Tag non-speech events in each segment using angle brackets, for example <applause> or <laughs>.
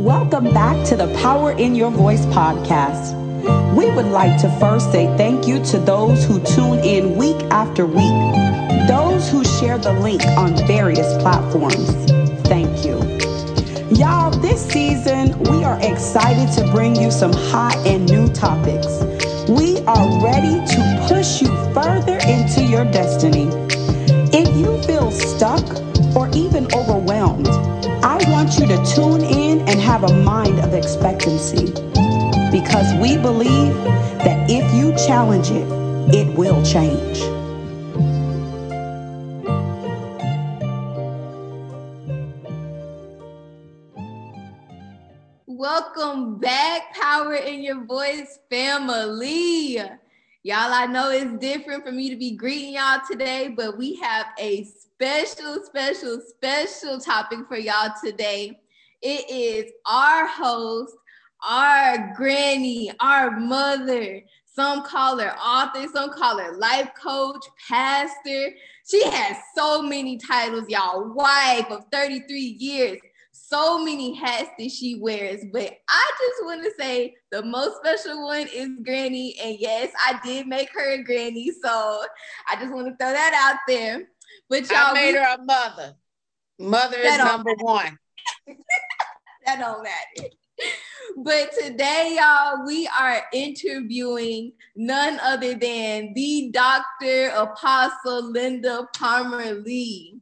Welcome back to the Power in Your Voice podcast. We would like to first say thank you to those who tune in week after week, those who share the link on various platforms. Thank you. Y'all, this season we are excited to bring you some hot and new topics. We are ready to push you further into your destiny. If you feel stuck or even overwhelmed, want you to tune in and have a mind of expectancy because we believe that if you challenge it, it will change. Welcome back, Power in Your Voice family. Y'all, I know it's different for me to be greeting y'all today, but we have a special, special, special topic for y'all today. It is our host, our granny, our mother. Some call her author, some call her life coach, pastor. She has so many titles, y'all. Wife of 33 years, so many hats that she wears. But I just want to say the most special one is Granny. And yes, I did make her a granny. So I just want to throw that out there. But y'all I made we, her a mother. Mother is number one. <laughs> that don't matter. But today, y'all, we are interviewing none other than the Dr. Apostle Linda Palmer Lee.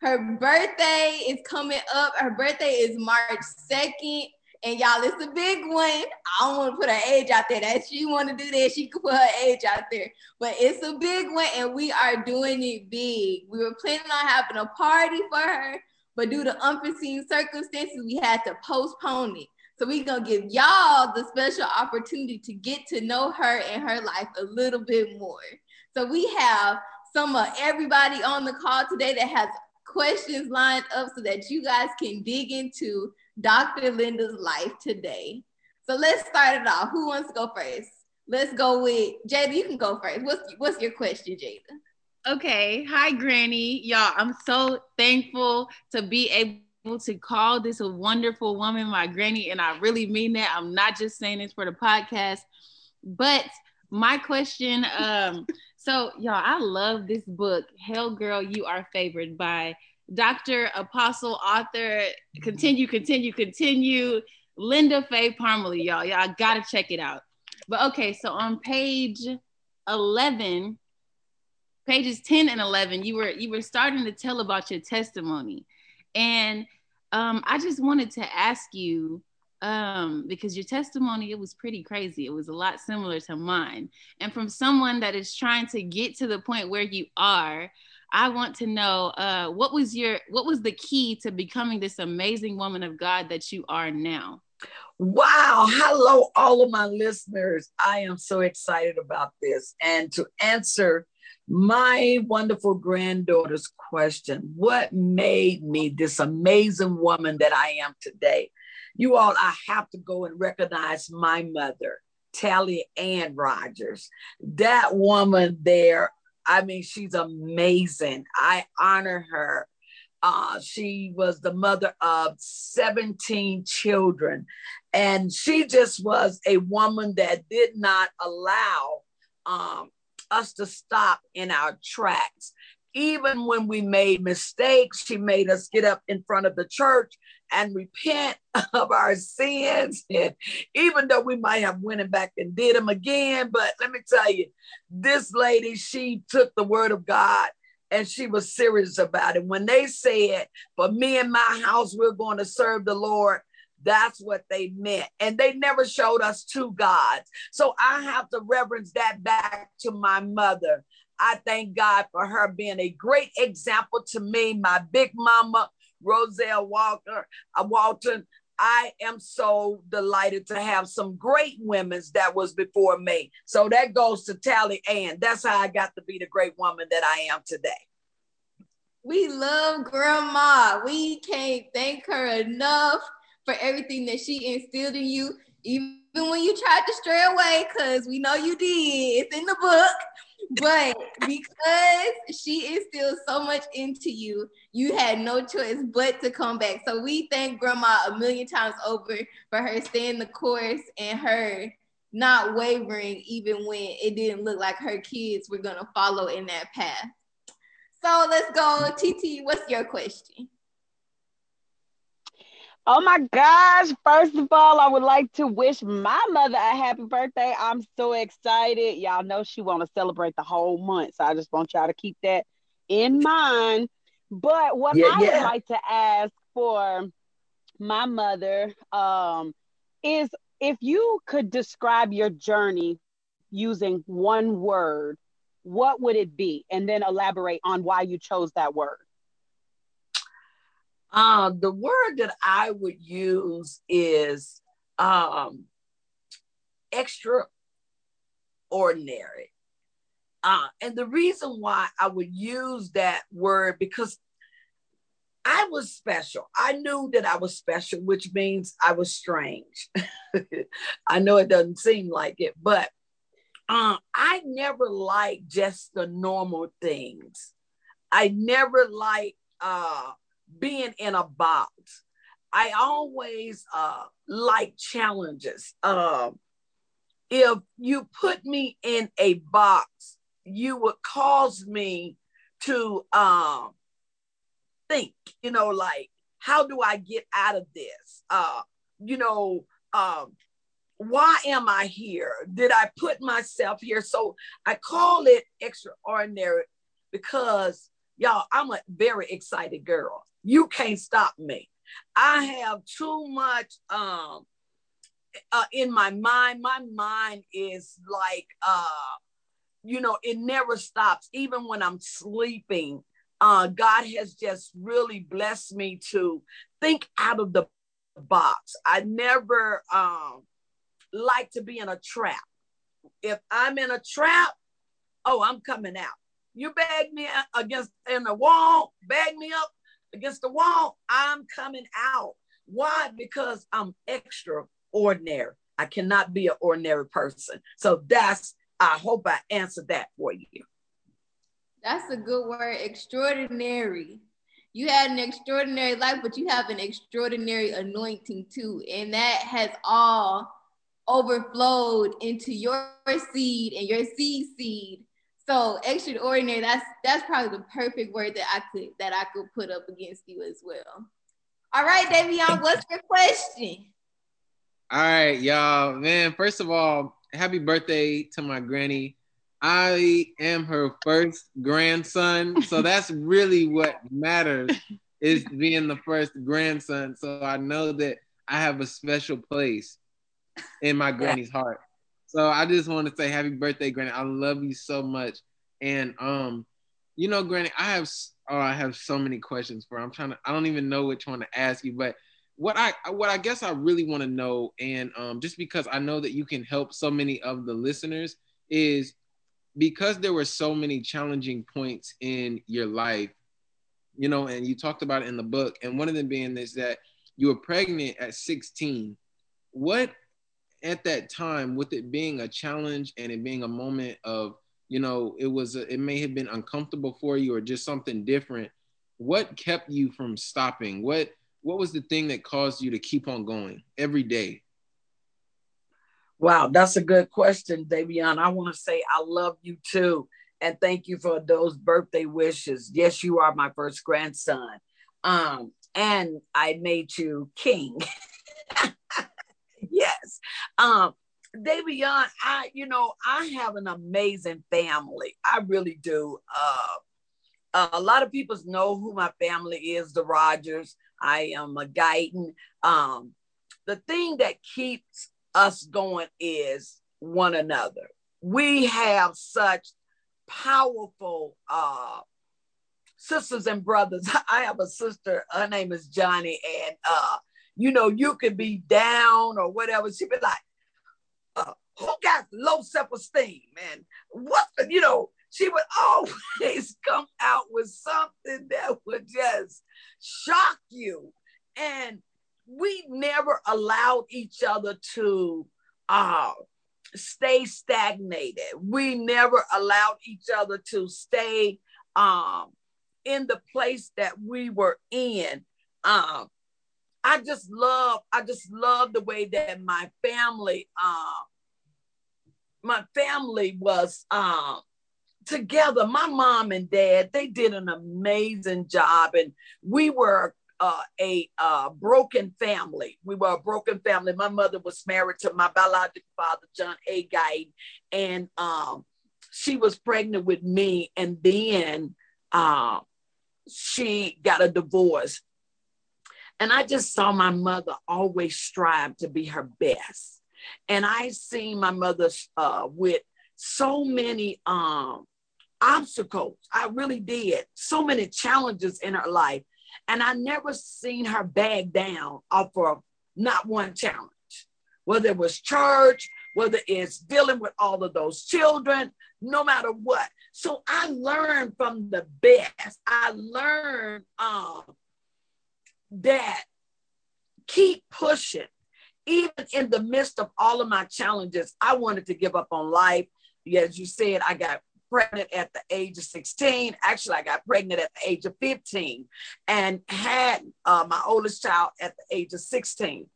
Her birthday is coming up. Her birthday is March 2nd. And y'all, it's a big one. I don't want to put her age out there. That she want to do that, she could put her age out there. But it's a big one, and we are doing it big. We were planning on having a party for her, but due to unforeseen circumstances, we had to postpone it. So we're gonna give y'all the special opportunity to get to know her and her life a little bit more. So we have some of everybody on the call today that has questions lined up so that you guys can dig into Dr. Linda's life today. So let's start it off. Who wants to go first? Let's go with Jada. You can go first. What's what's your question, Jada? Okay. Hi, Granny. Y'all, I'm so thankful to be able to call this a wonderful woman my granny, and I really mean that. I'm not just saying this for the podcast, but my question. Um, <laughs> so y'all, I love this book, Hell Girl, You Are Favored by Dr. Apostle, author, continue, continue, continue, Linda Faye Parmalee, y'all. Y'all gotta check it out. But okay, so on page 11, pages 10 and 11, you were you were starting to tell about your testimony. And um, I just wanted to ask you, um, because your testimony, it was pretty crazy. It was a lot similar to mine. And from someone that is trying to get to the point where you are, I want to know uh, what was your what was the key to becoming this amazing woman of God that you are now? Wow. Hello, all of my listeners. I am so excited about this. And to answer my wonderful granddaughter's question, what made me this amazing woman that I am today? You all, I have to go and recognize my mother, Tally Ann Rogers. That woman there, I mean, she's amazing. I honor her. Uh, she was the mother of 17 children. And she just was a woman that did not allow um, us to stop in our tracks. Even when we made mistakes, she made us get up in front of the church and repent <laughs> of our sins. And even though we might have went back and did them again, but let me tell you, this lady, she took the word of God and she was serious about it. When they said, for me and my house, we're going to serve the Lord, that's what they meant. And they never showed us two gods. So I have to reverence that back to my mother. I thank God for her being a great example to me, my big mama, Roselle Walker, uh, Walton. I am so delighted to have some great women that was before me. So that goes to Tally Ann. That's how I got to be the great woman that I am today. We love grandma. We can't thank her enough for everything that she instilled in you, even when you tried to stray away, because we know you did. It's in the book. But because she is still so much into you, you had no choice but to come back. So we thank grandma a million times over for her staying the course and her not wavering even when it didn't look like her kids were gonna follow in that path. So let's go, TT. What's your question? Oh my gosh. First of all, I would like to wish my mother a happy birthday. I'm so excited. Y'all know she want to celebrate the whole month. So I just want y'all to keep that in mind. But what yeah, I yeah. would like to ask for my mother um, is if you could describe your journey using one word, what would it be? And then elaborate on why you chose that word. Uh, the word that I would use is um, extraordinary. Uh, and the reason why I would use that word because I was special. I knew that I was special, which means I was strange. <laughs> I know it doesn't seem like it, but uh, I never liked just the normal things. I never liked uh, being in a box. I always uh, like challenges. Uh, if you put me in a box, you would cause me to um, think, you know, like, how do I get out of this? Uh, you know, um, why am I here? Did I put myself here? So I call it extraordinary because y'all, I'm a very excited girl. You can't stop me. I have too much um uh, in my mind. My mind is like uh you know, it never stops even when I'm sleeping. Uh God has just really blessed me to think out of the box. I never um like to be in a trap. If I'm in a trap, oh, I'm coming out. You bag me against in the wall, bag me up, against the wall, I'm coming out. Why? Because I'm extraordinary. I cannot be an ordinary person. So that's, I hope I answered that for you. That's a good word, extraordinary. You had an extraordinary life, but you have an extraordinary anointing too. And that has all overflowed into your seed and your seed seed so extraordinary. That's that's probably the perfect word that I could that I could put up against you as well. All right, Davion, what's your question? All right, y'all. Man, first of all, happy birthday to my granny. I am her first grandson, so <laughs> that's really what matters is being the first grandson. So I know that I have a special place in my granny's heart. So I just want to say happy birthday, Granny. I love you so much. And um, you know, Granny, I have oh, I have so many questions for. I'm trying to. I don't even know which one to ask you, but what I what I guess I really want to know, and um, just because I know that you can help so many of the listeners, is because there were so many challenging points in your life, you know, and you talked about it in the book, and one of them being is that you were pregnant at 16. What at that time, with it being a challenge and it being a moment of, you know, it was, a, it may have been uncomfortable for you or just something different. What kept you from stopping? What, what was the thing that caused you to keep on going every day? Wow, that's a good question, Davion. I want to say I love you too. And thank you for those birthday wishes. Yes, you are my first grandson. Um, and I made you king. <laughs> Um, Davion, I, you know, I have an amazing family. I really do. Uh, a lot of people know who my family is, the Rogers. I am a Guyton. Um, the thing that keeps us going is one another. We have such powerful uh, sisters and brothers. <laughs> I have a sister, her name is Johnny, and uh, you know, you could be down or whatever. She'd be like, uh, who got low self-esteem? And what, you know, she would always <laughs> come out with something that would just shock you. And we never allowed each other to uh, stay stagnated. We never allowed each other to stay um, in the place that we were in. Um, I just love, I just love the way that my family, uh, my family was uh, together. My mom and dad, they did an amazing job, and we were uh, a uh, broken family. We were a broken family. My mother was married to my biological father, John A. Guy, and um, she was pregnant with me. And then uh, she got a divorce. And I just saw my mother always strive to be her best. And I seen my mother uh, with so many um, obstacles. I really did. So many challenges in her life. And I never seen her bag down off of not one challenge, whether it was church, whether it's dealing with all of those children, no matter what. So I learned from the best. I learned um, that keep pushing. Even in the midst of all of my challenges, I wanted to give up on life. As you said, I got pregnant at the age of 16. Actually, I got pregnant at the age of 15 and had uh, my oldest child at the age of 16.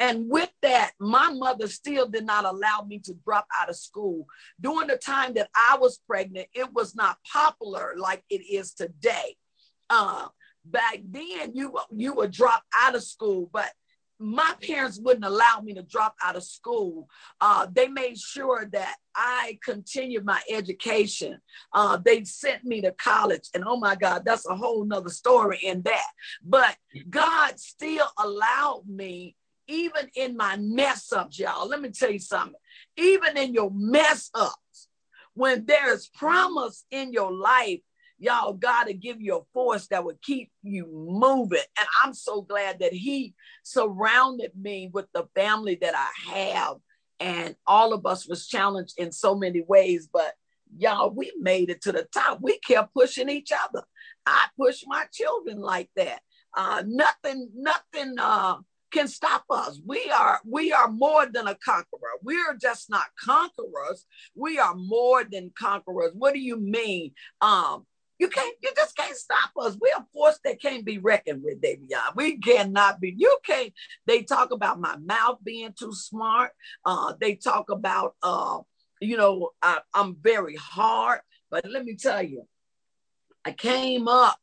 And with that, my mother still did not allow me to drop out of school. During the time that I was pregnant, it was not popular like it is today. Uh, back then, you, you would drop out of school, but my parents wouldn't allow me to drop out of school. Uh, they made sure that I continued my education. Uh, they sent me to college, and oh my God, that's a whole nother story in that. But God still allowed me, even in my mess ups, y'all. Let me tell you something. Even in your mess ups, when there's promise in your life, y'all God to give you a force that would keep you moving. And I'm so glad that He surrounded me with the family that I have. And all of us was challenged in so many ways, but y'all, we made it to the top. We kept pushing each other. I push my children like that. Uh, nothing, nothing uh, can stop us. We are we are more than a conqueror. We are just not conquerors. We are more than conquerors. What do you mean? Um, you can't, you just can't stop us. We're a force that can't be reckoned with, Davion. We cannot be, you can't. They talk about my mouth being too smart. Uh, they talk about uh, you know, I, I'm very hard, but let me tell you, I came up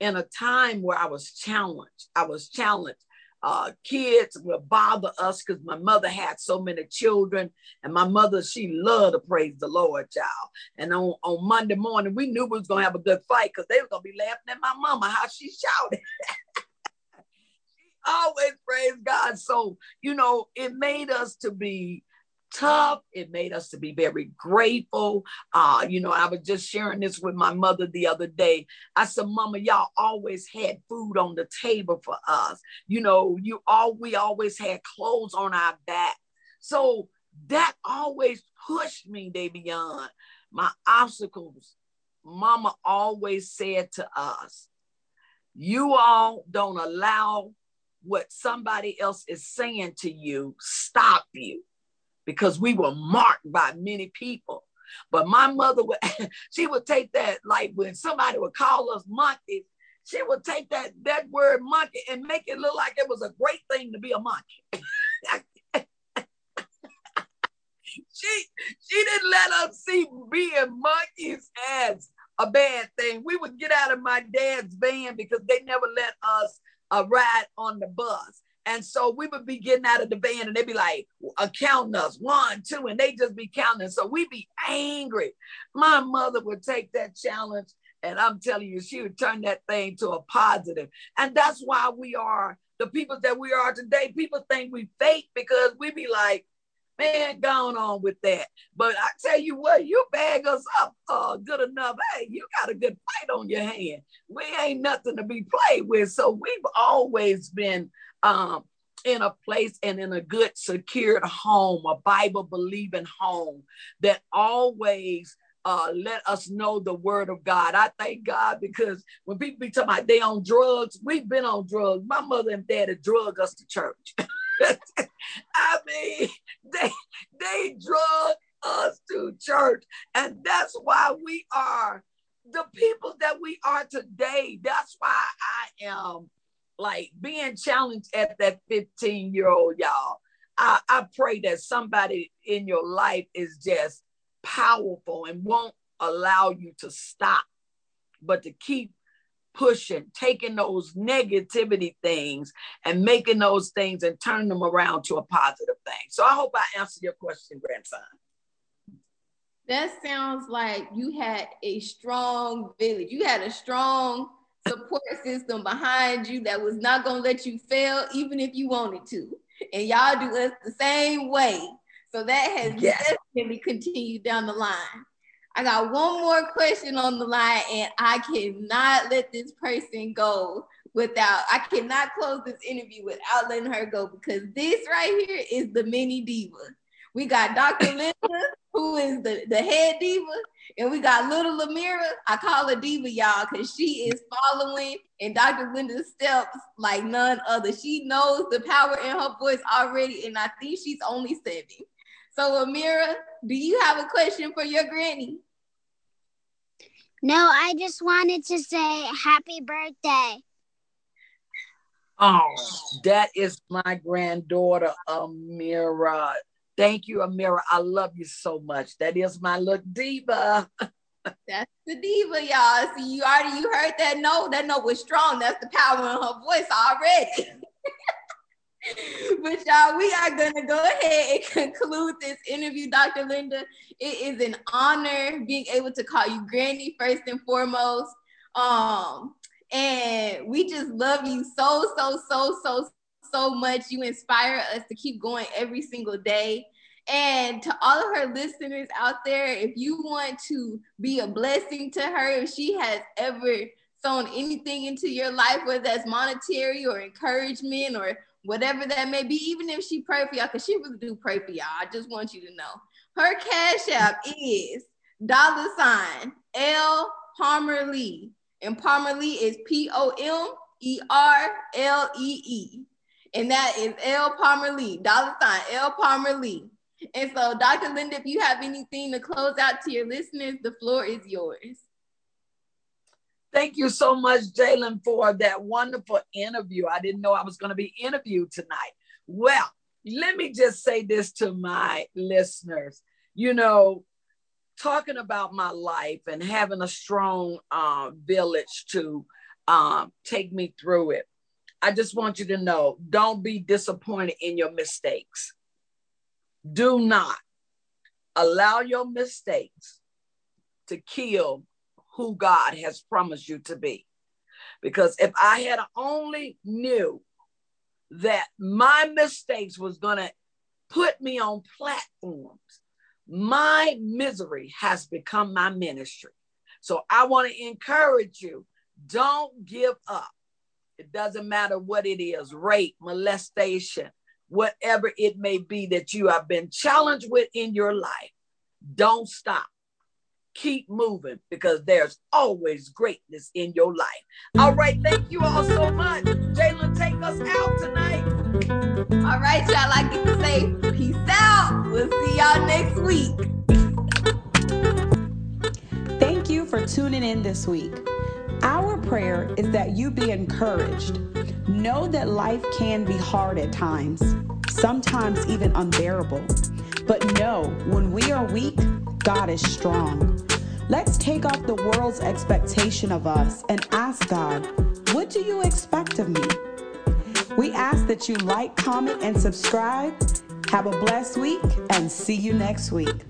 in a time where I was challenged. I was challenged uh, kids would bother us because my mother had so many children, and my mother she loved to praise the Lord, child. And on, on Monday morning, we knew we was gonna have a good fight because they were gonna be laughing at my mama how she shouted. <laughs> she always praised God, so you know it made us to be tough. It made us to be very grateful. Uh, you know, I was just sharing this with my mother the other day. I said, Mama, y'all always had food on the table for us. You know, you all we always had clothes on our back. So that always pushed me, day beyond my obstacles. Mama always said to us, you all don't allow what somebody else is saying to you stop you because we were marked by many people. But my mother would, <laughs> she would take that, like when somebody would call us monkeys, she would take that that word monkey and make it look like it was a great thing to be a monkey. <laughs> she she didn't let us see being monkeys as a bad thing. We would get out of my dad's van because they never let us uh, ride on the bus. And so we would be getting out of the van and they'd be like uh, counting us one, two, and they just be counting. So we'd be angry. My mother would take that challenge and I'm telling you, she would turn that thing to a positive. And that's why we are the people that we are today. People think we fake because we be like, man, going on with that. But I tell you what, you bag us up uh, good enough. Hey, you got a good fight on your hand. We ain't nothing to be played with. So we've always been um, in a place and in a good, secured home, a Bible believing home that always uh, let us know the word of God. I thank God because when people be talking about they on drugs, we've been on drugs. My mother and daddy drug us to church. <laughs> I mean, they they drug us to church, and that's why we are the people that we are today. That's why I am like being challenged at that 15 year old, y'all. I, I pray that somebody in your life is just powerful and won't allow you to stop, but to keep pushing, taking those negativity things and making those things and turn them around to a positive thing. So I hope I answered your question, grandson. That sounds like you had a strong village. You had a strong support system behind you that was not going to let you fail, even if you wanted to. And y'all do us the same way. So that has yes. definitely continued down the line. I got one more question on the line, and I cannot let this person go without, I cannot close this interview without letting her go because this right here is the mini diva. We got Dr. <laughs> Linda, who is the, the head diva, and we got little Amira. I call her diva, y'all, because she is following in Dr. Linda's steps like none other. She knows the power in her voice already, and I think she's only seven. So, Amira, do you have a question for your granny? No, I just wanted to say happy birthday. Oh, that is my granddaughter, Amira. Thank you, Amira. I love you so much. That is my little diva. <laughs> That's the diva, y'all. See, you already you heard that note. That note was strong. That's the power in her voice already. <laughs> <laughs> but y'all, we are gonna go ahead and <laughs> conclude this interview, Dr. Linda. It is an honor being able to call you Granny first and foremost. Um, and we just love you so, so, so, so, so much. You inspire us to keep going every single day. And to all of her listeners out there, if you want to be a blessing to her, if she has ever sown anything into your life, whether that's monetary or encouragement or whatever that may be, even if she pray for y'all, because she really do pray for y'all. I just want you to know. Her cash app is dollar sign L Palmer Lee. And Palmer Lee is P O M E R L E E. And that is L Palmer Lee, dollar sign L Palmer Lee. And so, Dr. Linda, if you have anything to close out to your listeners, the floor is yours. Thank you so much, Jalen, for that wonderful interview. I didn't know I was going to be interviewed tonight. Well, let me just say this to my listeners. You know, talking about my life and having a strong uh, village to um, take me through it, I just want you to know don't be disappointed in your mistakes. Do not allow your mistakes to kill who God has promised you to be. Because if I had only knew that my mistakes was going to put me on platforms, my misery has become my ministry. So I want to encourage you don't give up. It doesn't matter what it is rape, molestation, whatever it may be that you have been challenged with in your life. Don't stop. Keep moving because there's always greatness in your life. All right. Thank you all so much. Jalen, take us out tonight. All right, y'all. I get to say peace out. We'll see y'all next week. Thank you for tuning in this week. Our prayer is that you be encouraged. Know that life can be hard at times, sometimes even unbearable. But know when we are weak, God is strong. Let's take off the world's expectation of us and ask God, what do you expect of me? We ask that you like, comment, and subscribe. Have a blessed week and see you next week.